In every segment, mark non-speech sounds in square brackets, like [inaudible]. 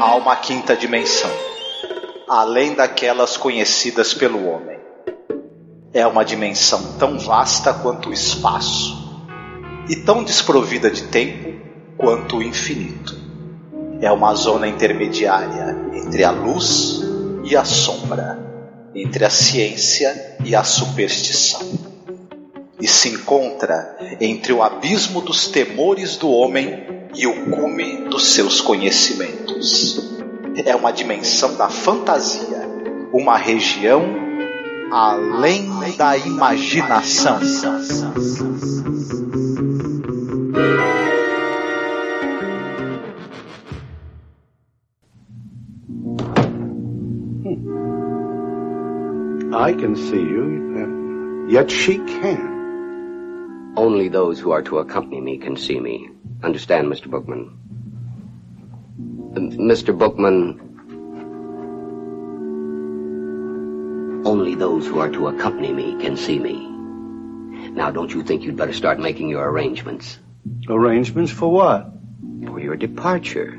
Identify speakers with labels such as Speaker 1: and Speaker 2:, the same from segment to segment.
Speaker 1: há uma quinta dimensão, além daquelas conhecidas pelo homem. É uma dimensão tão vasta quanto o espaço e tão desprovida de tempo quanto o infinito. É uma zona intermediária entre a luz e a sombra, entre a ciência e a superstição. E se encontra entre o abismo dos temores do homem e o cume dos seus conhecimentos. É uma dimensão da fantasia, uma região além da imaginação.
Speaker 2: I can see you, yet she can't.
Speaker 3: Only those who are to accompany me can see me. Understand, Mr. Bookman? Mr. Bookman, only those who are to accompany me can see me. Now, don't you think you'd better start making your arrangements?
Speaker 2: Arrangements for what?
Speaker 3: For your departure.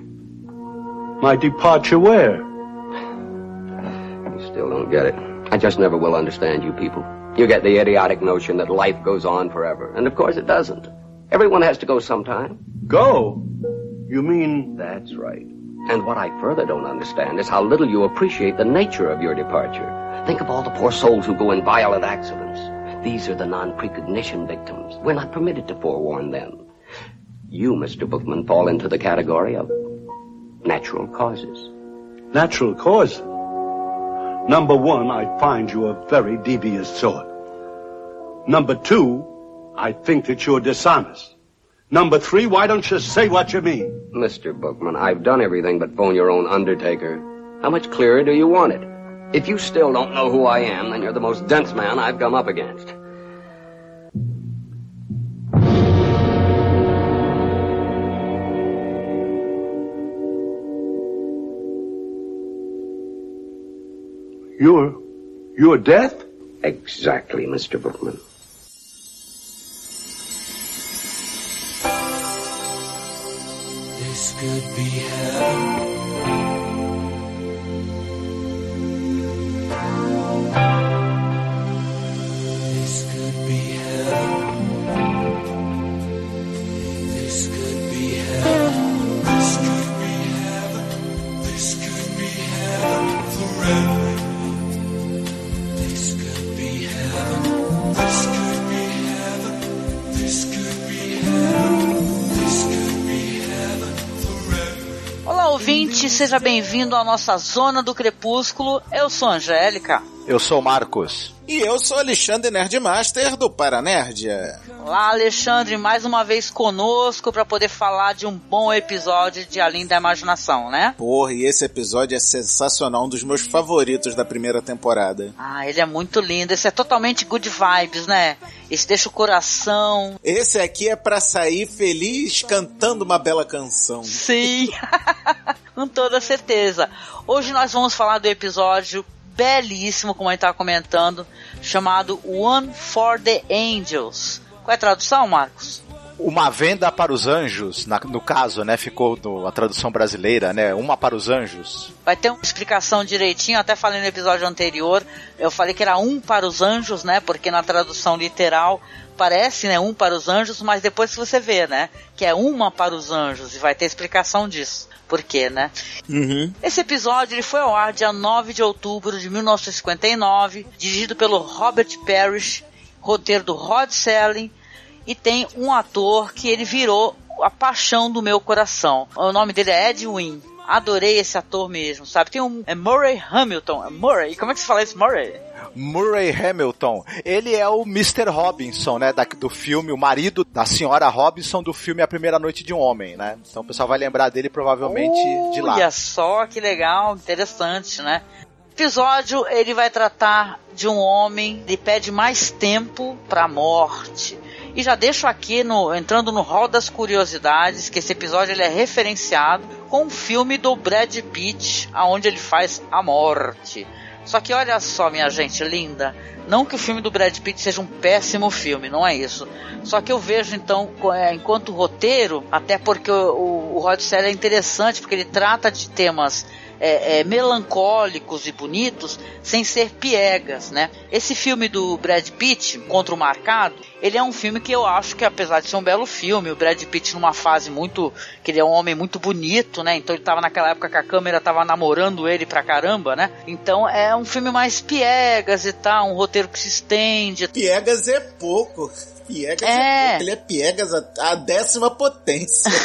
Speaker 2: My departure where?
Speaker 3: You still don't get it. I just never will understand you people. You get the idiotic notion that life goes on forever. And of course it doesn't. Everyone has to go sometime.
Speaker 2: Go? You mean...
Speaker 3: That's right. And what I further don't understand is how little you appreciate the nature of your departure. Think of all the poor souls who go in violent accidents. These are the non-precognition victims. We're not permitted to forewarn them. You, Mr. Bookman, fall into the category of natural causes.
Speaker 2: Natural cause? Number one, I find you a very devious sort. Number two, I think that you're dishonest. Number three, why don't you say what you mean?
Speaker 3: Mr. Bookman, I've done everything but phone your own undertaker. How much clearer do you want it? If you still don't know who I am, then you're the most dense man I've come up against.
Speaker 2: You're... you're death?
Speaker 3: Exactly, Mr. Bookman.
Speaker 4: Could be heaven.
Speaker 5: Seja bem-vindo à nossa Zona do Crepúsculo. Eu sou a Angélica.
Speaker 1: Eu sou Marcos.
Speaker 6: E eu sou Alexandre Nerdmaster do Paranerdia.
Speaker 5: Olá, Alexandre, mais uma vez conosco para poder falar de um bom episódio de Além da Imaginação, né?
Speaker 6: Porra, e esse episódio é sensacional, um dos meus favoritos da primeira temporada.
Speaker 5: Ah, ele é muito lindo. Esse é totalmente good vibes, né? Esse deixa o coração.
Speaker 6: Esse aqui é pra sair feliz cantando uma bela canção.
Speaker 5: Sim, [laughs] com toda certeza. Hoje nós vamos falar do episódio belíssimo, como a gente estava comentando, chamado One for the Angels. Qual é a tradução, Marcos?
Speaker 1: Uma venda para os anjos, na- no caso, né? Ficou no- a tradução brasileira, né? Uma para os anjos.
Speaker 5: Vai ter uma explicação direitinho, até falei no episódio anterior, eu falei que era um para os anjos, né? Porque na tradução literal parece, né, um para os anjos, mas depois que você vê, né, que é uma para os anjos e vai ter explicação disso. Por quê, né?
Speaker 6: Uhum.
Speaker 5: Esse episódio ele foi ao ar dia 9 de outubro de 1959, dirigido pelo Robert Parrish, roteiro do Rod Serling, e tem um ator que ele virou a paixão do meu coração. O nome dele é Ed Wynn. Adorei esse ator mesmo, sabe? Tem um é Murray Hamilton. É Murray, como é que se fala isso? Murray?
Speaker 1: Murray Hamilton. Ele é o Mr. Robinson, né? da- do filme, o marido da senhora Robinson do filme A Primeira Noite de um Homem, né? Então o pessoal vai lembrar dele provavelmente de lá.
Speaker 5: Olha só que legal, interessante, né? O episódio ele vai tratar de um homem que pede mais tempo para a morte. E já deixo aqui no entrando no hall das curiosidades que esse episódio ele é referenciado com um filme do Brad Pitt, aonde ele faz a morte. Só que olha só, minha gente linda, não que o filme do Brad Pitt seja um péssimo filme, não é isso. Só que eu vejo então, é, enquanto roteiro, até porque o, o Rod Serling é interessante, porque ele trata de temas é, é, melancólicos e bonitos, sem ser piegas, né? Esse filme do Brad Pitt, Contra o Marcado, ele é um filme que eu acho que, apesar de ser um belo filme, o Brad Pitt numa fase muito... que ele é um homem muito bonito, né? Então ele tava naquela época que a câmera tava namorando ele pra caramba, né? Então é um filme mais piegas e tal, um roteiro que se estende.
Speaker 6: Piegas é pouco. Piegas é,
Speaker 5: É.
Speaker 6: Ele é piegas a, a décima potência. [laughs]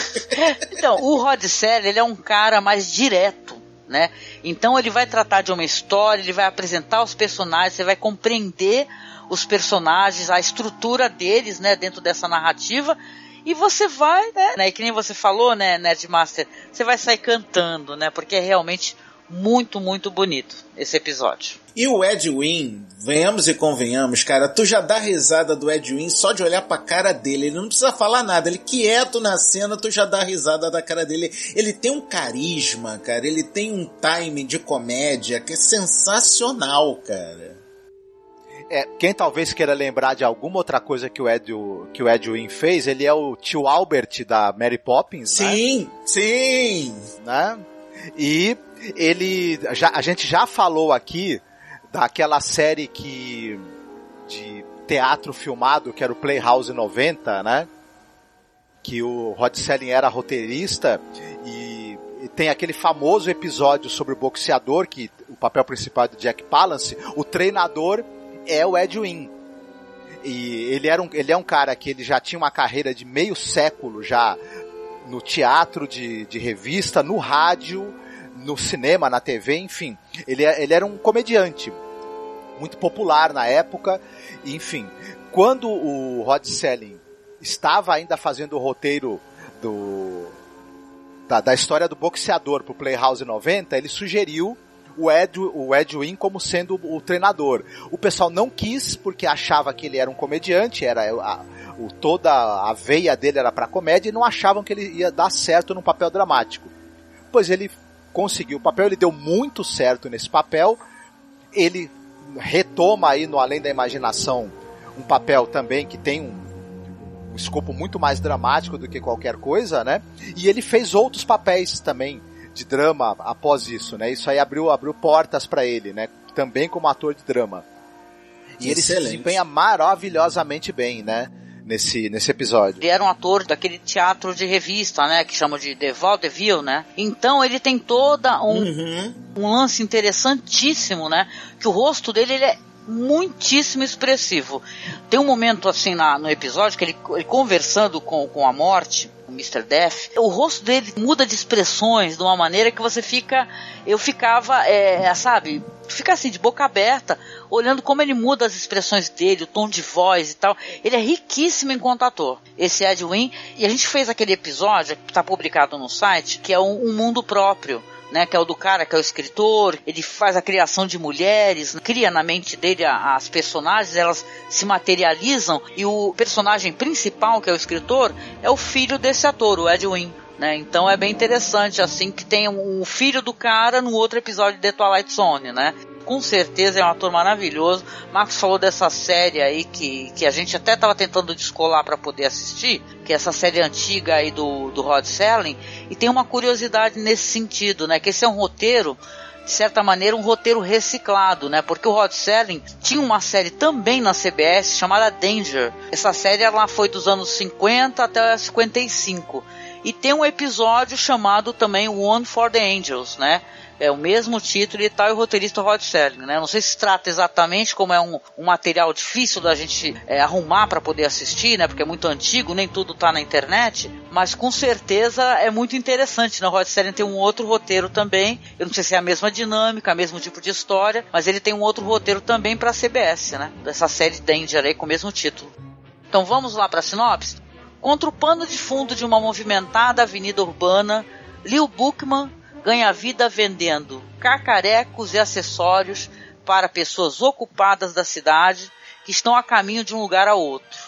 Speaker 5: Então, o Rod Serling, ele é um cara mais direto, né? Então ele vai tratar de uma história, ele vai apresentar os personagens, você vai compreender os personagens, a estrutura deles, né, dentro dessa narrativa, e você vai, né, né, que nem você falou, né, Nerdmaster, você vai sair cantando, né, porque é realmente muito, muito bonito esse episódio.
Speaker 6: E o Ed Wynn, venhamos e convenhamos, cara, tu já dá risada do Ed Wynn só de olhar pra cara dele. Ele não precisa falar nada, ele quieto na cena, tu já dá risada da cara dele. Ele tem um carisma, cara, ele tem um time de comédia que é sensacional, cara.
Speaker 1: É, quem talvez queira lembrar de alguma outra coisa que o Ed, que o Ed Wynn fez, ele é o tio Albert da Mary Poppins, né?
Speaker 6: Sim, sim.
Speaker 1: né? E ele já, a gente já falou aqui daquela série que de teatro filmado que era o Playhouse 90, né? Que o Rod Serling era roteirista e, e tem aquele famoso episódio sobre o boxeador que o papel principal é do Jack Palance, o treinador é o Ed Wynn. E ele era um, ele é um cara que ele já tinha uma carreira de meio século já no teatro de, de revista, no rádio, no cinema, na TV, enfim. Ele, é- ele era um comediante muito popular na época, enfim. Quando o Rod Serling estava ainda fazendo o roteiro do da, da história do boxeador pro Playhouse 90, ele sugeriu o Ed, o Ed Wynn como sendo o treinador. O pessoal não quis porque achava que ele era um comediante, era a, o, toda a veia dele era para comédia e não achavam que ele ia dar certo num papel dramático. Pois ele conseguiu o papel, ele deu muito certo nesse papel. Ele retoma aí no Além da Imaginação um papel também que tem um, um escopo muito mais dramático do que qualquer coisa, né? E ele fez outros papéis também de drama após isso, né? Isso aí abriu, abriu portas para ele, né? Também como ator de drama. E ele se
Speaker 6: Excelente.
Speaker 1: desempenha maravilhosamente bem, né? Nesse, nesse episódio.
Speaker 5: Ele era um ator daquele teatro de revista, né? Que chamam de The Vaudeville, né? Então ele tem toda um,
Speaker 6: Uhum.
Speaker 5: um lance interessantíssimo, né? Que o rosto dele ele é muitíssimo expressivo. Tem um momento assim na, no episódio que ele, ele conversando com, com a morte, o Mr. Death, o rosto dele muda de expressões de uma maneira que você fica. Eu ficava, é, sabe, fica assim, de boca aberta, olhando como ele muda as expressões dele, o tom de voz e tal. Ele é riquíssimo enquanto ator, esse Ed Wynn. E a gente fez aquele episódio, que está publicado no site, que é um, um mundo próprio né, que é o do cara que é o escritor, ele faz a criação de mulheres, cria na mente dele a- as personagens, elas se materializam e o personagem principal, que é o escritor, é o filho desse ator, o Ed Wynn. Né? Então é bem interessante assim que tem um filho do cara no outro episódio de Twilight Zone, né? Com certeza é um ator maravilhoso. Marcos falou dessa série aí que, que a gente até estava tentando descolar para poder assistir, que é essa série antiga aí do, do Rod Serling. E tem uma curiosidade nesse sentido, né? Que esse é um roteiro, de certa maneira, um roteiro reciclado, né? Porque o Rod Serling tinha uma série também na CBS chamada Danger. Essa série ela foi dos anos 50 até 55. E tem um episódio chamado também One for the Angels, né? É o mesmo título e tal, e o roteirista Rod Serling, né? Não sei se trata exatamente como é um, um material difícil da gente é, arrumar para poder assistir, né? Porque é muito antigo, nem tudo tá na internet, mas com certeza é muito interessante, né? O Rod Serling tem um outro roteiro também. Eu não sei se é a mesma dinâmica, o mesmo tipo de história, mas ele tem um outro roteiro também para CBS, né? Dessa série Danger aí com o mesmo título. Então vamos lá para a sinopse. Contra o pano de fundo de uma movimentada avenida urbana, Lil Bookman ganha vida vendendo cacarecos e acessórios para pessoas ocupadas da cidade que estão a caminho de um lugar a outro.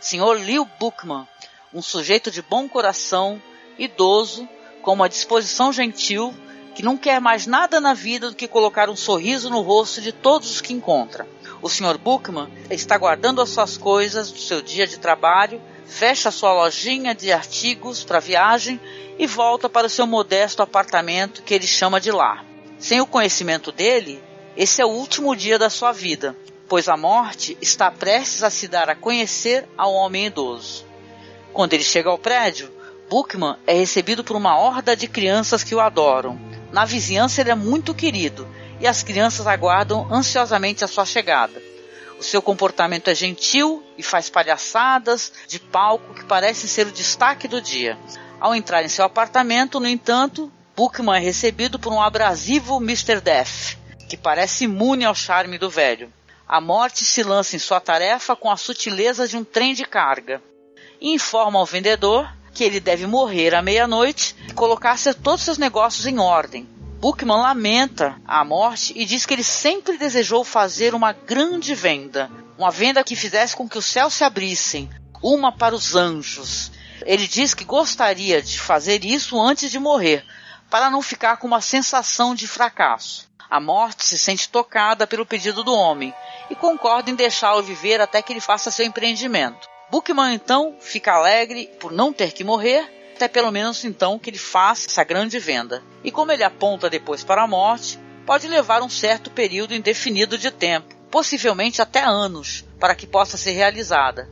Speaker 5: Sr. Lil Bookman, um sujeito de bom coração, idoso, com uma disposição gentil, que não quer mais nada na vida do que colocar um sorriso no rosto de todos os que encontra. O Sr. Bookman está guardando as suas coisas do seu dia de trabalho, fecha sua lojinha de artigos para viagem e volta para o seu modesto apartamento que ele chama de lar. Sem o conhecimento dele, esse é o último dia da sua vida, pois a morte está prestes a se dar a conhecer ao homem idoso. Quando ele chega ao prédio, Bookman é recebido por uma horda de crianças que o adoram. Na vizinhança ele é muito querido e as crianças aguardam ansiosamente a sua chegada. O seu comportamento é gentil e faz palhaçadas de palco que parecem ser o destaque do dia. Ao entrar em seu apartamento, no entanto, Bookman é recebido por um abrasivo Mr. Death, que parece imune ao charme do velho. A morte se lança em sua tarefa com a sutileza de um trem de carga e informa ao vendedor que ele deve morrer à meia-noite e colocar todos seus negócios em ordem. Bookman lamenta a morte e diz que ele sempre desejou fazer uma grande venda, uma venda que fizesse com que os céus se abrissem, uma para os anjos. Ele diz que gostaria de fazer isso antes de morrer, para não ficar com uma sensação de fracasso. A morte se sente tocada pelo pedido do homem e concorda em deixá-lo viver até que ele faça seu empreendimento. Bookman então fica alegre por não ter que morrer, até pelo menos então que ele faça essa grande venda. E como ele aponta depois para a morte, pode levar um certo período indefinido de tempo, possivelmente até anos, para que possa ser realizada.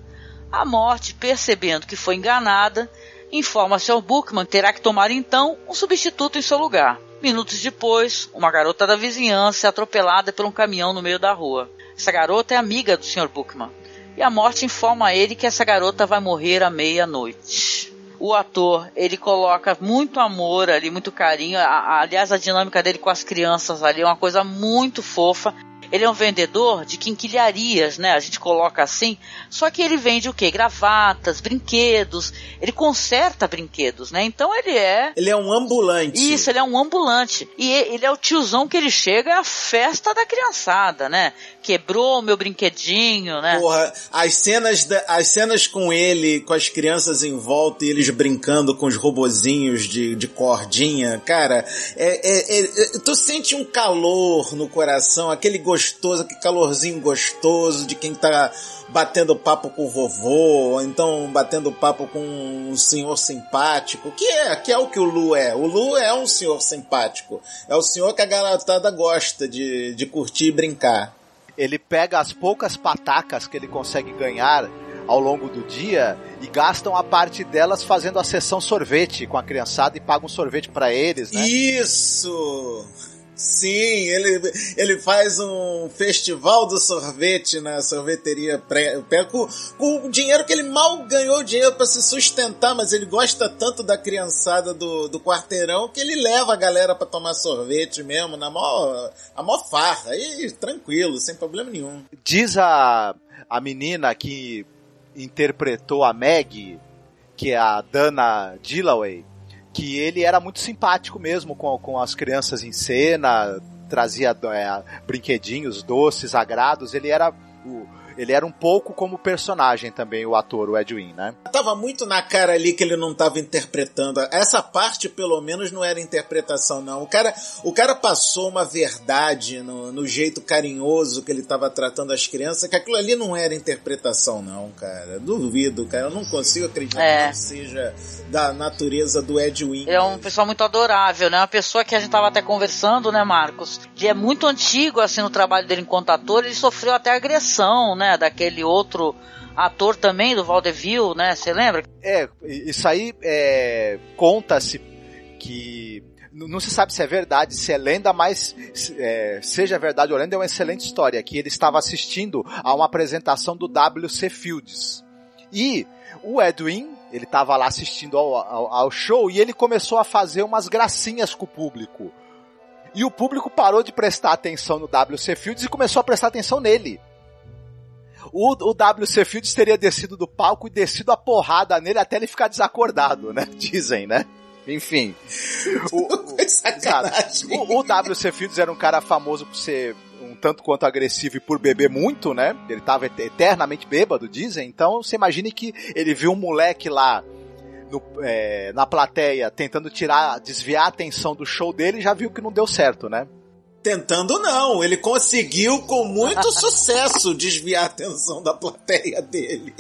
Speaker 5: A morte, percebendo que foi enganada, informa-se ao Bookman que terá que tomar então um substituto em seu lugar. Minutos depois, uma garota da vizinhança é atropelada por um caminhão no meio da rua. Essa garota é amiga do Sr. Bookman e a morte informa a ele que essa garota vai morrer à meia-noite. O ator, ele coloca muito amor ali, muito carinho. A, a, aliás, a dinâmica dele com as crianças ali é uma coisa muito fofa. Ele é um vendedor de quinquilharias, né? A gente coloca assim. Só que ele vende o quê? Gravatas, brinquedos. Ele conserta brinquedos, né? Então ele é.
Speaker 6: Ele é um ambulante.
Speaker 5: Isso, ele é um ambulante. E ele é o tiozão que ele chega, é a festa da criançada, né? Quebrou o meu brinquedinho, né?
Speaker 6: Porra, as cenas, da, as cenas com ele, com as crianças em volta e eles brincando com os robozinhos de, de cordinha, cara, é, é, é, tu sente um calor no coração, aquele gostoso, aquele calorzinho gostoso de quem tá batendo papo com o vovô, ou então batendo papo com um senhor simpático, que é, que é o que o Lu é. O Lu é um senhor simpático. É o senhor que a garotada gosta de, de curtir e brincar.
Speaker 1: Ele pega as poucas patacas que ele consegue ganhar ao longo do dia e gastam a parte delas fazendo a sessão sorvete com a criançada e pagam um sorvete para eles, né?
Speaker 6: Isso! Sim, ele, ele faz um festival do sorvete na sorveteria pré, pré com, com dinheiro que ele mal ganhou dinheiro para se sustentar, mas ele gosta tanto da criançada do, do quarteirão que ele leva a galera para tomar sorvete mesmo, na maior, a maior farra, e tranquilo, sem problema nenhum.
Speaker 1: Diz a, a menina que interpretou a Maggie, que é a Dana Dillaway, que ele era muito simpático mesmo com, com as crianças em cena, trazia é, brinquedinhos, doces, agrados, ele era o, ele era um pouco como personagem também, o ator, o Edwin, né?
Speaker 6: Tava muito na cara ali que ele não tava interpretando. Essa parte, pelo menos, não era interpretação, não. O cara, o cara passou uma verdade no, no jeito carinhoso que ele tava tratando as crianças, que aquilo ali não era interpretação, não, cara. Duvido, cara. Eu não consigo acreditar
Speaker 5: É.
Speaker 6: que seja da natureza do Edwin.
Speaker 5: É um pessoal muito adorável, né? Uma pessoa que a gente tava até conversando, né, Marcos? Ele é muito antigo, assim, no trabalho dele enquanto ator. Ele sofreu até agressão, né? Daquele outro ator também, do Vaudeville, né? Você lembra?
Speaker 1: É, isso aí é, conta-se que não se sabe se é verdade, se é lenda, mas é, seja verdade ou lenda, é uma excelente história. Que ele estava assistindo a uma apresentação do W.C. Fields. E o Edwin, ele estava lá assistindo ao, ao, ao show e ele começou a fazer umas gracinhas com o público. E o público parou de prestar atenção no W.C. Fields e começou a prestar atenção nele. O, o W.C. Fields teria descido do palco e descido a porrada nele até ele ficar desacordado, né? [laughs] Dizem, né? Enfim. O, [laughs] o- o, o W.C. Fields era um cara famoso por ser um tanto quanto agressivo e por beber muito, né? Ele tava et- eternamente bêbado, dizem. Então, você imagine que ele viu um moleque lá no- é, na plateia tentando tirar, desviar a atenção do show dele, já viu que não deu certo, né?
Speaker 6: Tentando não, ele conseguiu com muito [laughs] sucesso desviar a atenção da plateia dele.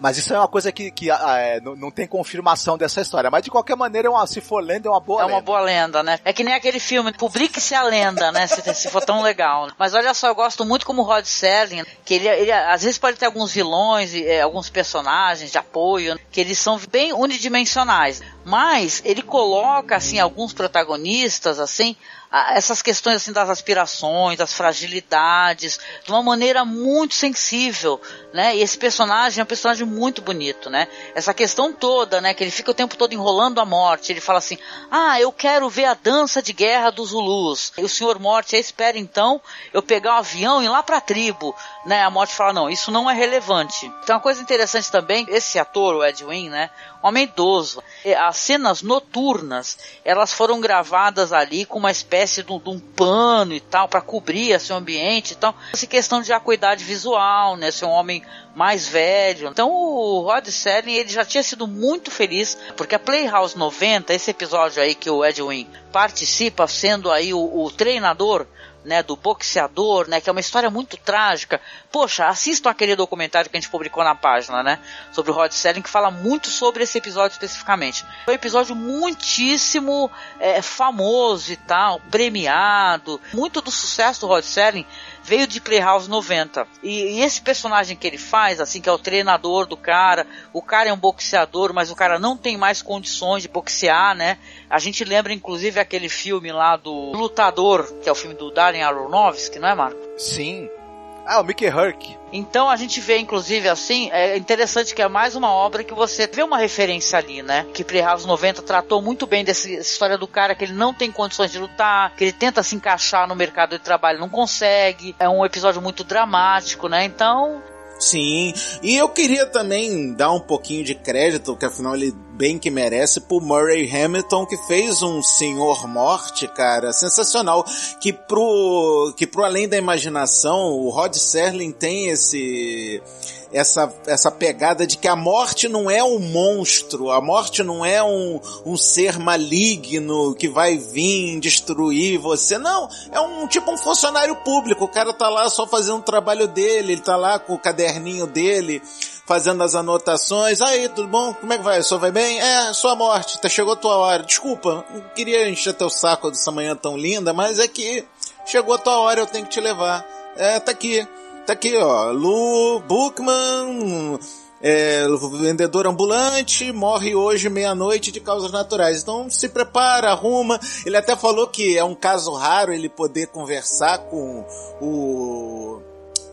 Speaker 1: Mas isso é uma coisa que, que ah, é, não, não tem confirmação dessa história. Mas de qualquer maneira, é uma, se for lenda, é uma boa
Speaker 5: É uma
Speaker 1: lenda.
Speaker 5: boa lenda, né? É que nem aquele filme, publique-se a lenda, né? Se, se for tão legal. Mas olha só, eu gosto muito como o Rod Serling, que ele, ele às vezes pode ter alguns vilões, e, é, alguns personagens de apoio, que eles são bem unidimensionais. Mas ele coloca, assim, alguns protagonistas, assim, essas questões assim das aspirações, das fragilidades, de uma maneira muito sensível, né? E esse personagem é um personagem muito bonito, né? Essa questão toda, né? Que ele fica o tempo todo enrolando a morte. Ele fala assim: Ah, eu quero ver a dança de guerra dos Zulus. E o Senhor Morte espera então eu pegar um avião e ir lá pra tribo, né? A Morte fala: Não, isso não é relevante. Então, uma coisa interessante também, esse ator, o Ed Wynn, né? Homem idoso. As cenas noturnas, elas foram gravadas ali com uma espécie de um, de um pano e tal, para cobrir esse ambiente e tal. Essa questão de acuidade visual, né? Ser um homem mais velho. Então o Rod Serling, ele já tinha sido muito feliz, porque a Playhouse 90, esse episódio aí que o Ed Wynn participa, sendo aí o, o treinador, né, do boxeador, né, que é uma história muito trágica. Poxa, assistam aquele documentário que a gente publicou na página, né, sobre o Rod Serling, que fala muito sobre esse episódio especificamente. Foi um episódio muitíssimo é, famoso e tal, premiado. Muito do sucesso do Rod Serling veio de Playhouse 90. E, e esse personagem que ele faz, assim, que é o treinador do cara, o cara é um boxeador, mas o cara não tem mais condições de boxear, né? A gente lembra, inclusive, aquele filme lá do Lutador, que é o filme do Darren Aronofsky, não é, Marco?
Speaker 1: Sim. Ah, o Mickey Herc.
Speaker 5: Então a gente vê, inclusive, assim, é interessante que é mais uma obra que você vê uma referência ali, né? Que Playhouse 90 tratou muito bem dessa história do cara que ele não tem condições de lutar, que ele tenta se encaixar no mercado de trabalho e não consegue. É um episódio muito dramático, né? Então,
Speaker 6: Sim, e eu queria também dar um pouquinho de crédito, que afinal ele bem que merece, pro Murray Hamilton, que fez um Senhor Morte, cara, sensacional, que pro, que pro além da imaginação, o Rod Serling tem esse, essa, essa pegada de que a morte não é um monstro, a morte não é um, um ser maligno que vai vir destruir você, não, é um tipo um funcionário público, o cara tá lá só fazendo o trabalho dele, ele tá lá com o caderninho dele, fazendo as anotações, aí, tudo bom? Como é que vai? Só vai bem? É, sua morte, tá, chegou a tua hora, desculpa, não queria encher teu saco dessa manhã tão linda, mas é que chegou a tua hora, eu tenho que te levar, é, tá aqui, tá aqui, ó, Lu Bookman, é, vendedor ambulante, morre hoje meia-noite de causas naturais. Então se prepara, arruma. Ele até falou que é um caso raro ele poder conversar com o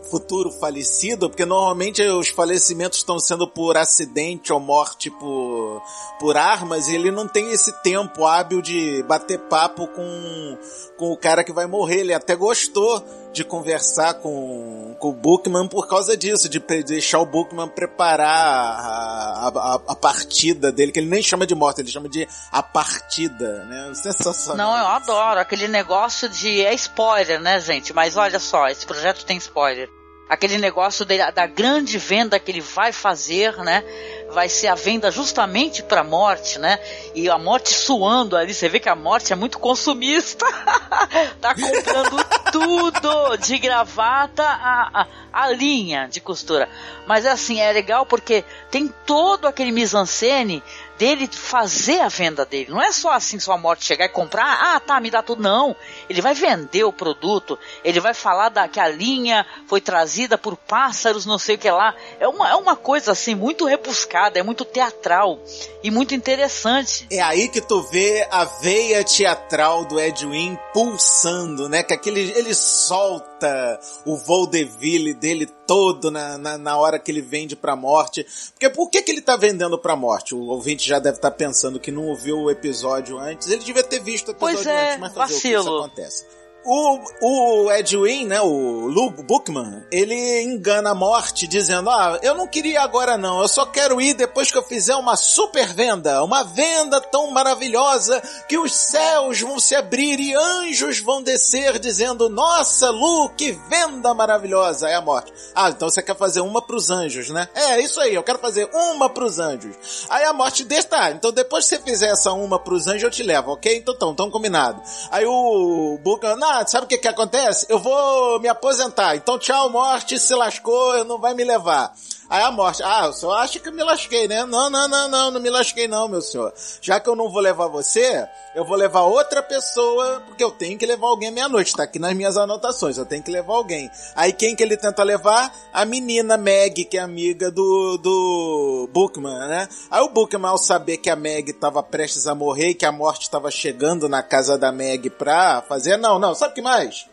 Speaker 6: futuro falecido, porque normalmente os falecimentos estão sendo por acidente ou morte por, por armas, e ele não tem esse tempo hábil de bater papo com, com o cara que vai morrer. Ele até gostou de conversar com, com o Bookman por causa disso, de deixar o Bookman preparar a, a, a partida dele, que ele nem chama de morte, ele chama de a partida, né? Sensacional.
Speaker 5: não, eu adoro aquele negócio de. É spoiler, né, gente? Mas olha só, esse projeto tem spoiler. Aquele negócio de- da grande venda que ele vai fazer, né? Vai ser a venda justamente para a morte, né? E a morte suando ali. Você vê que a morte é muito consumista. [laughs] tá comprando tudo de gravata a, a, a linha de costura. Mas assim, é legal porque tem todo aquele mise-en-scène dele fazer a venda dele. Não é só assim sua morte chegar e comprar, ah, tá, me dá tudo. Não. Ele vai vender o produto, ele vai falar da, que a linha foi trazida por pássaros, não sei o que lá. É uma, é uma coisa assim muito rebuscada, é muito teatral e muito interessante.
Speaker 6: É aí que tu vê a veia teatral do Edwin pulsando, né? Que aquele, ele solta o vaudeville dele todo na, na, na hora que ele vende pra morte. Porque por que, que ele tá vendendo pra morte? O ouvinte já deve estar pensando que não ouviu o episódio antes. Ele devia ter visto o episódio
Speaker 5: Pois é,
Speaker 6: antes, mas fazer o que
Speaker 5: vacilo.
Speaker 6: isso acontece. O, o Edwin, né, o Lou Bookman, ele engana a morte dizendo, ah, eu não queria agora não, eu só quero ir depois que eu fizer uma super venda, uma venda tão maravilhosa que os céus vão se abrir e anjos vão descer dizendo, nossa, Lu, que venda maravilhosa. É a morte. Ah, então você quer fazer uma pros anjos, né? É, isso aí, eu quero fazer uma pros anjos. Aí a morte deixa, tá, então depois que você fizer essa uma pros anjos eu te levo, ok? Então, então, então combinado. Aí o Bookman, sabe o que que acontece? Eu vou me aposentar, então tchau morte, se lascou, não vai me levar. Aí a morte, ah, o senhor acha que eu me lasquei, né? Não, não, não, não, não me lasquei não, meu senhor. Já que eu não vou levar você, eu vou levar outra pessoa, porque eu tenho que levar alguém meia-noite, tá aqui nas minhas anotações, eu tenho que levar alguém. Aí quem que ele tenta levar? A menina Meg, que é amiga do, do Bookman, né? Aí o Bookman, ao saber que a Meg tava prestes a morrer e que a morte tava chegando na casa da Meg pra fazer, não, não, sabe o que mais?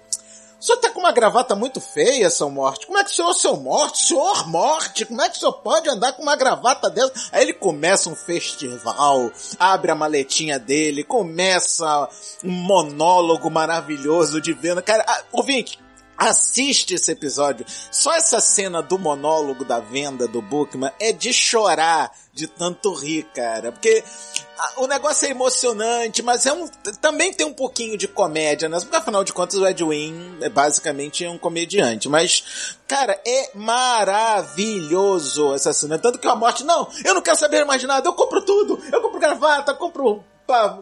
Speaker 6: O senhor tá com uma gravata muito feia, seu Morte. Como é que o senhor, seu Morte, senhor Morte, como é que o senhor pode andar com uma gravata dessa? Aí ele começa um festival, abre a maletinha dele, começa um monólogo maravilhoso de venda. Cara, ah, ouvinte, Assiste esse episódio. Só essa cena do monólogo da venda do Bookman é de chorar de tanto rir, cara. Porque ah, o negócio é emocionante, mas é um, também tem um pouquinho de comédia, né? Porque afinal de contas o Edwin é basicamente um comediante. Mas, cara, é maravilhoso essa cena. Tanto que a morte, não, eu não quero saber mais nada, eu compro tudo. Eu compro gravata, compro pra,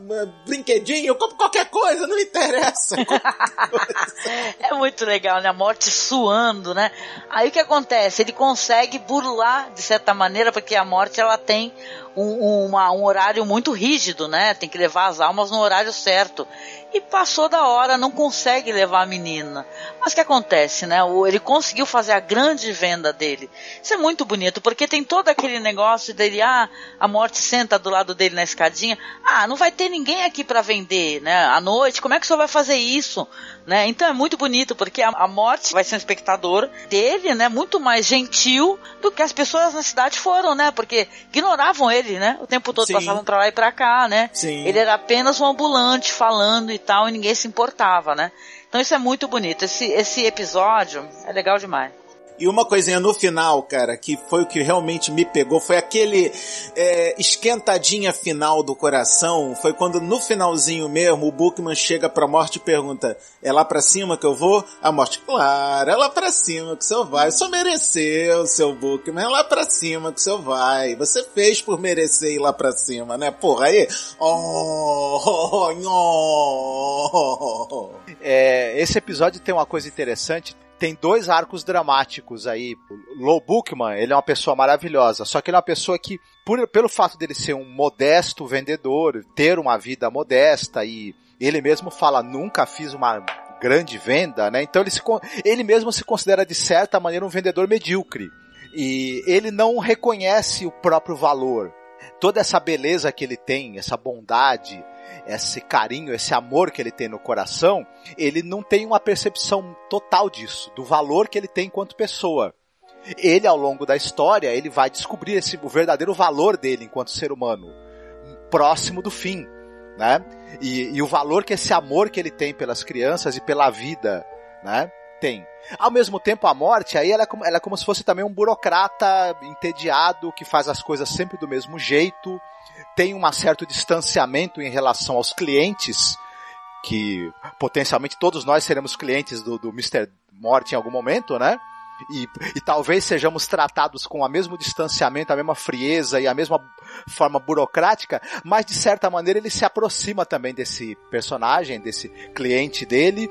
Speaker 6: brinquedinho, eu compro qualquer coisa, não me interessa. [laughs]
Speaker 5: é muito legal, né? A morte suando, né? Aí o que acontece? Ele consegue burlar, de certa maneira, porque a morte ela tem um, uma, um horário muito rígido, né? Tem que levar as almas no horário certo. E passou da hora, não consegue levar a menina. Mas o que acontece, né? Ele conseguiu fazer a grande venda dele. Isso é muito bonito, porque tem todo aquele negócio dele, ah, a morte senta do lado dele na escadinha. Ah, não vai ter ninguém aqui para vender, né? À noite, como é que o senhor vai fazer isso? Né? Então é muito bonito, porque a, a morte vai ser um espectador dele, né? Muito mais gentil do que as pessoas na cidade foram, né? Porque ignoravam ele, né? O tempo todo
Speaker 6: Sim.
Speaker 5: passavam pra lá e pra cá, né?
Speaker 6: Sim.
Speaker 5: Ele era apenas um ambulante falando e tal, e ninguém se importava, né? Então isso é muito bonito. Esse, esse episódio é legal demais.
Speaker 6: E uma coisinha no final, cara, que foi o que realmente me pegou, foi aquele é, esquentadinha final do coração. Foi quando no finalzinho mesmo o Bookman chega pra morte e pergunta: É lá pra cima que eu vou? A morte, claro, é lá pra cima que o senhor vai. O senhor mereceu, seu Bookman, é lá pra cima que o senhor vai. Você fez por merecer ir lá pra cima, né? Porra, aí. Oh, oh, oh, oh.
Speaker 1: É, esse episódio tem uma coisa interessante. Tem dois arcos dramáticos aí. O Lo Bookman, ele é uma pessoa maravilhosa, só que ele é uma pessoa que, por, pelo fato dele ser um modesto vendedor, ter uma vida modesta e ele mesmo fala, nunca fiz uma grande venda, né? Então ele, se, ele mesmo se considera de certa maneira um vendedor medíocre. E ele não reconhece o próprio valor. Toda essa beleza que ele tem, essa bondade, esse carinho, esse amor que ele tem no coração, ele não tem uma percepção total disso, do valor que ele tem enquanto pessoa. Ele, ao longo da história, ele vai descobrir esse, o verdadeiro valor dele enquanto ser humano, próximo do fim, né? E, e o valor que esse amor que ele tem pelas crianças e pela vida, né? Tem. Ao mesmo tempo, a morte, aí ela é, como, ela é como se fosse também um burocrata entediado que faz as coisas sempre do mesmo jeito, tem um certo distanciamento em relação aos clientes, que potencialmente todos nós seremos clientes do, do Mr. Morte em algum momento, né? E, e talvez sejamos tratados com o mesmo distanciamento, a mesma frieza e a mesma forma burocrática, mas de certa maneira ele se aproxima também desse personagem, desse cliente dele,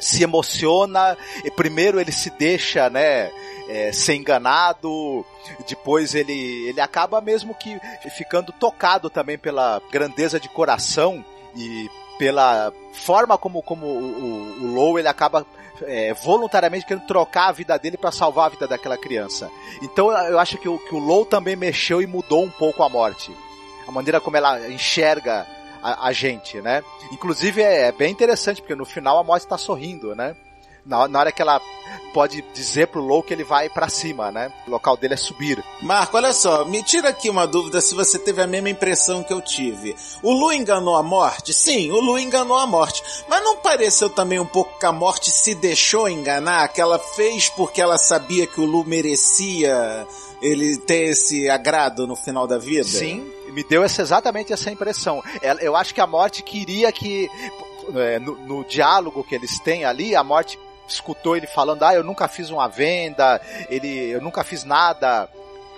Speaker 1: se emociona, e primeiro ele se deixa, né, é, ser enganado, depois ele, ele acaba mesmo que ficando tocado também pela grandeza de coração e pela forma como, como o, o, Low ele acaba é, voluntariamente querendo trocar a vida dele para salvar a vida daquela criança. Então eu acho que o, que o Low também mexeu e mudou um pouco a morte. A maneira como ela enxerga a, a gente, né? Inclusive é, é bem interessante, porque no final a morte tá sorrindo, né? Na, na hora que ela pode dizer pro Low que ele vai pra cima, né? O local dele é subir.
Speaker 6: Marco, olha só, me tira aqui uma dúvida se você teve a mesma impressão que eu tive. O Lu enganou a morte? Sim, o Lu enganou a morte. Mas não pareceu também um pouco que a morte se deixou enganar? Que ela fez porque ela sabia que o Lu merecia ele ter esse agrado no final da vida?
Speaker 1: Sim, me deu essa, exatamente essa impressão. Ela- Eu acho que a morte queria que, é, no, no diálogo que eles têm ali, a morte escutou ele falando, ah, eu nunca fiz uma venda, ele, eu nunca fiz nada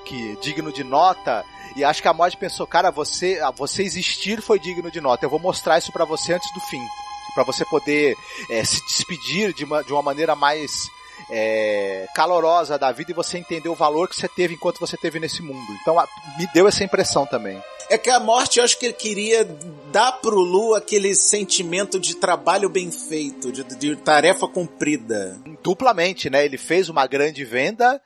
Speaker 1: que digno de nota. E acho que a morte pensou, cara, você, você existir foi digno de nota. Eu vou mostrar isso pra você antes do fim, Pra você poder é, se despedir de uma, de uma maneira mais é, calorosa da vida e você entender o valor que você teve enquanto você teve nesse mundo. Então a- me deu essa impressão também.
Speaker 6: É que a morte, eu acho que ele queria dar pro Lu aquele sentimento de trabalho bem feito, de, de tarefa cumprida.
Speaker 1: Duplamente, né? Ele fez uma grande venda,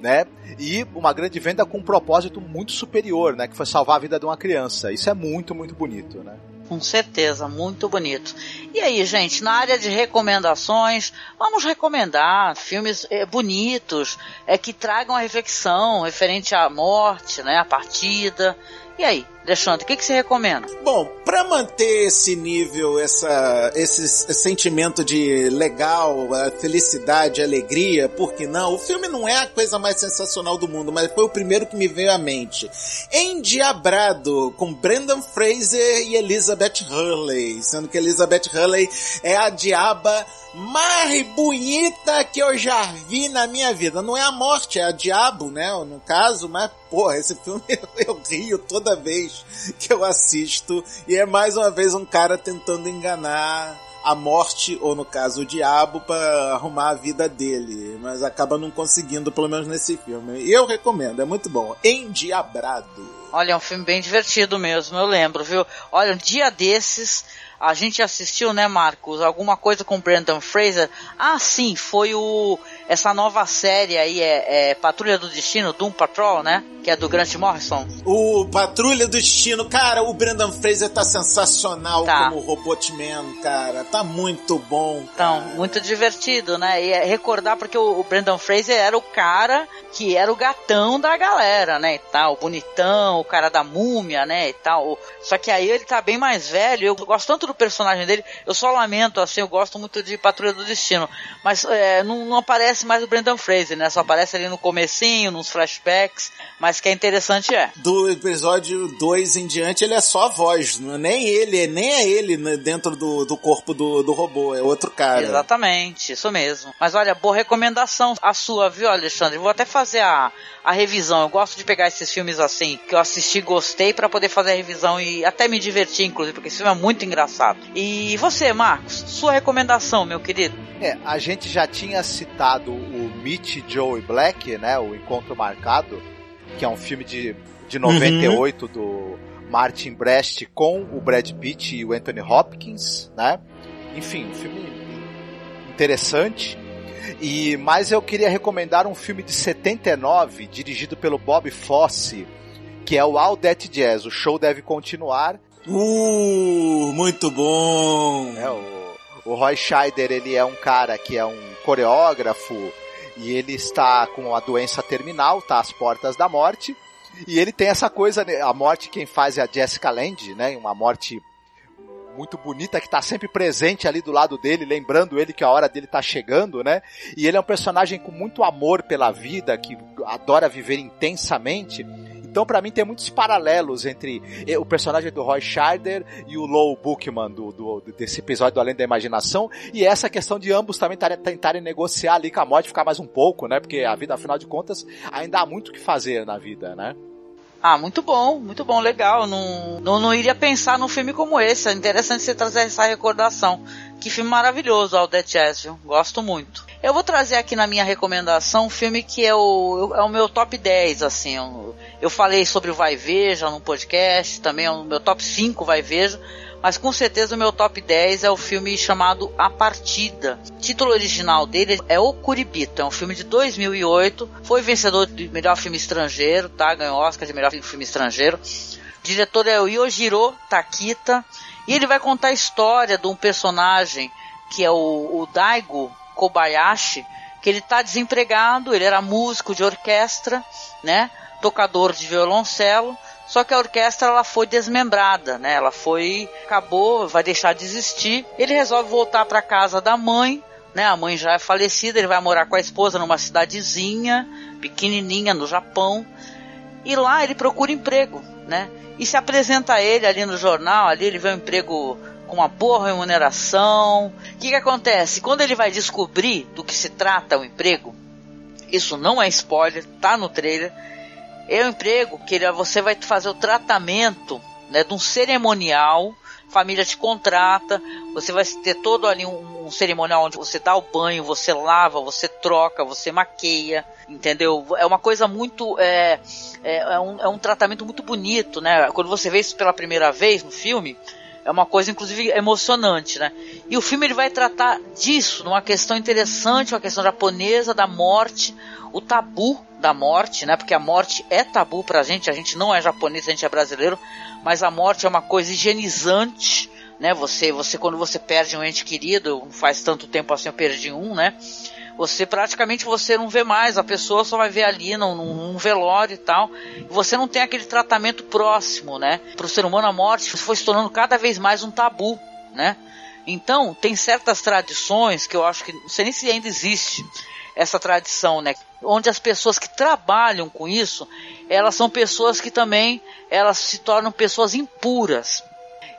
Speaker 1: né? E uma grande venda com um propósito muito superior, né? Que foi salvar a vida de uma criança. Isso é muito, muito bonito, né?
Speaker 5: Com certeza, muito bonito. E aí, gente, na área de recomendações, vamos recomendar filmes eh, bonitos, é, que tragam a reflexão referente à morte, né, à partida. E aí, Alexandre, o que, que você recomenda?
Speaker 6: Bom, pra manter esse nível, essa, esse sentimento de legal, felicidade, alegria, por que não? O filme não é a coisa mais sensacional do mundo, mas foi o primeiro que me veio à mente. Endiabrado, com Brendan Fraser e Elizabeth Hurley, sendo que Elizabeth Hurley é a diaba mais bonita que eu já vi na minha vida. Não é a morte, é a diabo, né? No caso, mas, porra, esse filme eu, [laughs] eu rio toda vez que eu assisto. E é mais uma vez um cara tentando enganar a morte, ou no caso o diabo, para arrumar a vida dele. Mas acaba não conseguindo, pelo menos nesse filme. E eu recomendo, é muito bom. Endiabrado.
Speaker 5: Olha, é um filme bem divertido mesmo, eu lembro, viu? Olha, um dia desses, a gente assistiu, né, Marcos, alguma coisa com Brandon Fraser. Ah, sim, foi o essa nova série aí, é, é Patrulha do Destino, Doom Patrol, né? Que é do Grant Morrison.
Speaker 6: O Patrulha do Destino, cara, o Brendan Fraser tá sensacional
Speaker 5: Tá.
Speaker 6: como Robotman, cara. Tá muito bom.
Speaker 5: Então,
Speaker 6: cara.
Speaker 5: muito divertido, né? E é recordar porque o, o Brandon Fraser era o cara que era o gatão da galera, né? E tal, bonitão, o cara da múmia, né? E tal. Só que aí ele tá bem mais velho. Eu gosto tanto do personagem dele. Eu só lamento, assim, eu gosto muito de Patrulha do Destino. Mas é, não, não aparece mais o Brandon Fraser, né? Só aparece ali no comecinho, nos flashbacks. Mas que é interessante é.
Speaker 6: Do episódio 2 em diante, ele é só a voz. Não é nem ele, nem é ele né, dentro do, do corpo do, do robô. É outro cara.
Speaker 5: Exatamente, isso mesmo. Mas olha, boa recomendação a sua, viu, Alexandre? Vou até fazer a, a revisão. Eu gosto de pegar esses filmes assim, que eu assisti, gostei, pra poder fazer a revisão e até me divertir, inclusive, porque esse filme é muito engraçado. E você, Marcos, sua recomendação, meu querido?
Speaker 1: É, a gente já tinha citado o Meet Joe Black, né? O Encontro Marcado, que é um filme de, de 98 do Martin Brest com o Brad Pitt e o Anthony Hopkins, né? Enfim, um filme interessante. E mas eu queria recomendar um filme de 79 dirigido pelo Bob Fosse, que é o All That Jazz. O show deve continuar.
Speaker 6: Uh, muito bom.
Speaker 1: É, o, o Roy Scheider, ele é um cara que é um coreógrafo e ele está com uma doença terminal, tá às portas da morte. E ele tem essa coisa, né, a morte quem faz é a Jessica Lange, né? Uma morte muito bonita que tá sempre presente ali do lado dele, lembrando ele que a hora dele tá chegando, né? E ele é um personagem com muito amor pela vida, que adora viver intensamente. Então, pra mim, tem muitos paralelos entre eh, o personagem do Roy Scheider e o Lowell Bookman do, do- desse episódio do Além da Imaginação. E essa questão de ambos também tare- tentarem negociar ali com a morte, ficar mais um pouco, né? Porque a vida, afinal de contas, ainda há muito o que fazer na vida, né?
Speaker 5: Ah, muito bom, muito bom, legal. Não, não, não iria pensar num filme como esse. É interessante você trazer essa recordação. Que filme maravilhoso, All That viu? Gosto muito. Eu vou trazer aqui na minha recomendação um filme que é o, é o meu top 10, assim. Eu, eu falei sobre o Vai Veja no podcast, também é o meu top 5 Vai Veja. Mas com certeza o meu top 10 é o filme chamado A Partida. O título original dele é O Curibito. É um filme de 2008. Foi vencedor de melhor filme estrangeiro, tá? Ganhou Oscar de melhor filme estrangeiro. O diretor é o Yojiro Takita. E ele vai contar a história de um personagem que é o, o Daigo Kobayashi, que ele tá desempregado, ele era músico de orquestra, né? Tocador de violoncelo, só que a orquestra ela foi desmembrada, né? Ela foi acabou, vai deixar de existir. Ele resolve voltar para casa da mãe, né? A mãe já é falecida, ele vai morar com a esposa numa cidadezinha pequenininha no Japão. E lá ele procura emprego, né? E se apresenta a ele ali no jornal, ali ele vê um emprego com uma boa remuneração. O que, que acontece? Quando ele vai descobrir do que se trata o emprego, isso não é spoiler, tá no trailer. É um emprego que você vai fazer o tratamento né, de um cerimonial, família te contrata, você vai ter todo ali um, um cerimonial onde você dá o banho, você lava, você troca, você maqueia, entendeu? É uma coisa muito. É, é, é um, é um tratamento muito bonito, né? Quando você vê isso pela primeira vez no filme, é uma coisa, inclusive, emocionante, né? E o filme ele vai tratar disso, numa questão interessante, uma questão japonesa da morte, o tabu da morte, né? Porque a morte é tabu pra gente, a gente não é japonês, a gente é brasileiro, mas a morte é uma coisa higienizante, né? Você, você quando você perde um ente querido, faz tanto tempo assim eu perdi um, né? Você praticamente você não vê mais, a pessoa só vai ver ali num, num velório e tal. Você não tem aquele tratamento próximo, né? Para o ser humano a morte foi se tornando cada vez mais um tabu, né? Então, tem certas tradições que eu acho que não sei nem se ainda existe essa tradição, né? Onde as pessoas que trabalham com isso, elas são pessoas que também elas se tornam pessoas impuras.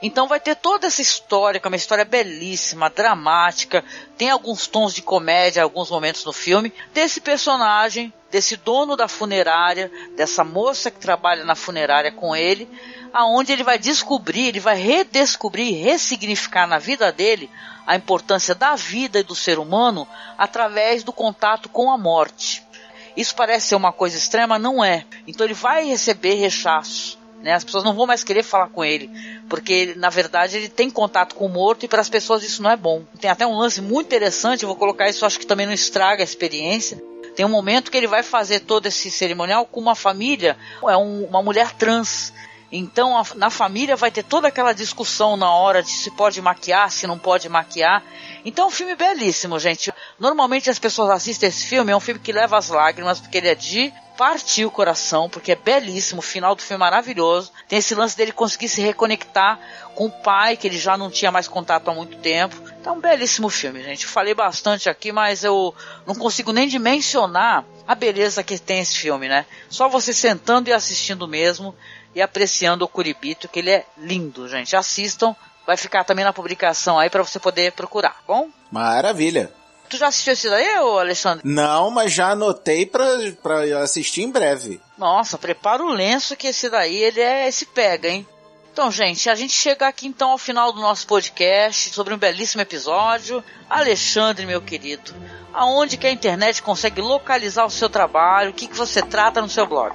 Speaker 5: Então vai ter toda essa história, que é uma história belíssima, dramática, tem alguns tons de comédia, alguns momentos no filme, desse personagem, desse dono da funerária, dessa moça que trabalha na funerária com ele, aonde ele vai descobrir, ele vai redescobrir, ressignificar na vida dele a importância da vida e do ser humano através do contato com a morte. Isso parece ser uma coisa extrema, não é. Então ele vai receber rechaço. Né? As pessoas não vão mais querer falar com ele, porque na verdade ele tem contato com o morto e para as pessoas isso não é bom. Tem até um lance muito interessante, eu vou colocar isso, acho que também não estraga a experiência. Tem um momento que ele vai fazer todo esse cerimonial com uma família, é um, uma mulher trans. Então a, na família vai ter toda aquela discussão na hora de se pode maquiar, se não pode maquiar. Então é um filme belíssimo, gente. Normalmente as pessoas assistem esse filme, é um filme que leva as lágrimas, porque ele é de partir o coração, porque é belíssimo, o final do filme é maravilhoso. Tem esse lance dele conseguir se reconectar com o pai, que ele já não tinha mais contato há muito tempo. Então, é um belíssimo filme, gente. Falei bastante aqui, mas eu não consigo nem dimensionar a beleza que tem esse filme, né? Só você sentando e assistindo mesmo e apreciando o Curibito, que ele é lindo, gente. Assistam, vai ficar também na publicação aí para você poder procurar, tá bom?
Speaker 6: Maravilha.
Speaker 5: Tu já assistiu esse daí, ô Alexandre?
Speaker 6: Não, mas já anotei pra, pra assistir em breve.
Speaker 5: Nossa, prepara o lenço que esse daí, ele é esse pega, hein? Então, gente, a gente chega aqui então ao final do nosso podcast sobre um belíssimo episódio. Alexandre, meu querido, aonde que a internet consegue localizar o seu trabalho? O que, que você trata no seu blog?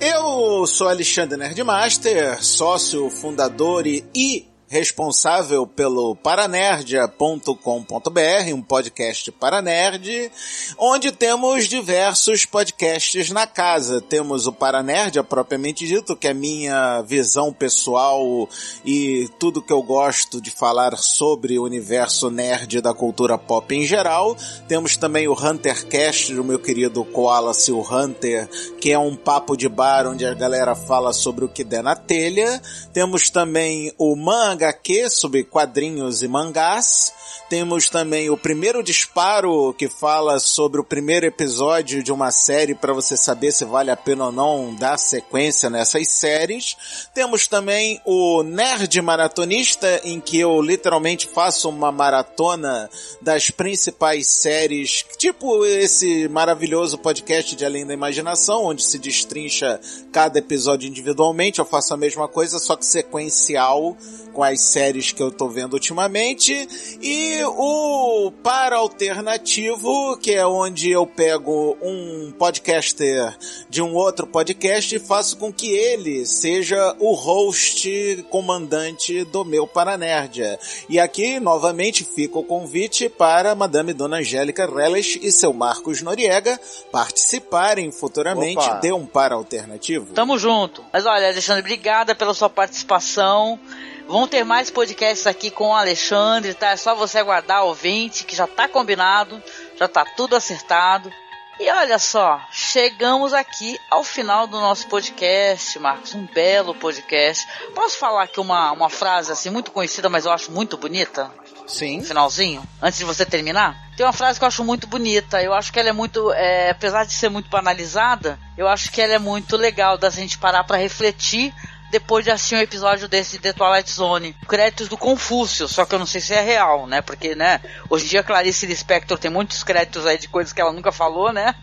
Speaker 6: Eu sou Alexandre Nerdmaster, sócio, fundador e responsável pelo paranerdia.com.br, um podcast para nerd, onde temos diversos podcasts na casa. Temos o Paranerdia propriamente dito, que é minha visão pessoal e tudo que eu gosto de falar sobre o universo nerd da cultura pop em geral. Temos também o Huntercast do meu querido Koala Sil Hunter, que é um papo de bar onde a galera fala sobre o que der na telha. Temos também o Man HQ sobre quadrinhos e mangás. Temos também o primeiro disparo que fala sobre o primeiro episódio de uma série para você saber se vale a pena ou não dar sequência nessas séries. Temos também o Nerd Maratonista em que eu literalmente faço uma maratona das principais séries, tipo esse maravilhoso podcast de Além da Imaginação, onde se destrincha cada episódio individualmente. Eu faço a mesma coisa, só que sequencial com as séries que eu tô vendo ultimamente. E o Para Alternativo, que é onde eu pego um podcaster de um outro podcast e faço com que ele seja o host comandante do meu Paranerdia. E aqui, novamente, fica o convite para Madame Dona Angélica Reles e seu Marcos Noriega participarem futuramente
Speaker 1: Opa.
Speaker 6: de um Para Alternativo.
Speaker 5: Tamo junto. Mas olha, Alexandre, obrigada pela sua participação. Vão ter mais podcasts aqui com o Alexandre, tá? É só você aguardar, ouvinte, que já tá combinado. já tá tudo acertado. E olha só, chegamos aqui ao final do nosso podcast, Marcos. Um belo podcast. Posso falar aqui uma, uma frase assim muito conhecida, mas eu acho muito bonita?
Speaker 1: Sim.
Speaker 5: Finalzinho, antes de você terminar? Tem uma frase que eu acho muito bonita. Eu acho que ela é muito, é, apesar de ser muito banalizada, eu acho que ela é muito legal da gente parar para refletir depois de assistir um episódio desse de The Twilight Zone. Créditos do Confúcio, só que eu não sei se é real, né? Porque, né, hoje em dia Clarice Lispector tem muitos créditos aí de coisas que ela nunca falou, né?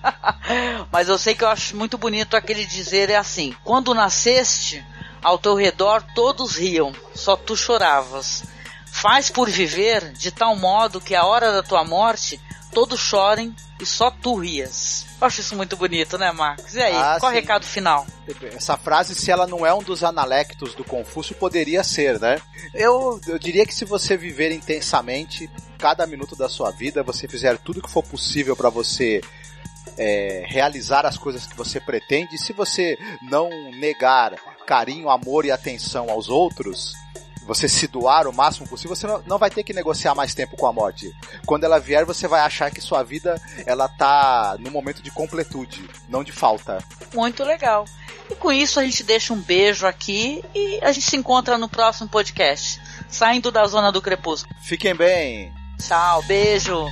Speaker 5: [laughs] Mas eu sei que eu acho muito bonito aquele dizer é assim: quando nasceste, ao teu redor todos riam, só tu choravas. Faz por viver de tal modo que a hora da tua morte todos chorem e só tu rias. Eu acho isso muito bonito, né, Marcos? E aí,
Speaker 1: Ah,
Speaker 5: qual o
Speaker 1: sim.
Speaker 5: recado final?
Speaker 1: Essa frase, se ela não é um dos analectos do Confúcio, poderia ser, né? Eu, eu diria que se você viver intensamente cada minuto da sua vida, você fizer tudo que for possível para você é, realizar as coisas que você pretende, e se você não negar carinho, amor e atenção aos outros, você se doar o máximo possível, você não, não vai ter que negociar mais tempo com a morte. Quando ela vier, você vai achar que sua vida ela tá no momento de completude, não de falta.
Speaker 5: Muito legal. E com isso a gente deixa um beijo aqui e a gente se encontra no próximo podcast. Saindo da zona do crepúsculo.
Speaker 1: Fiquem bem.
Speaker 5: Tchau, beijo.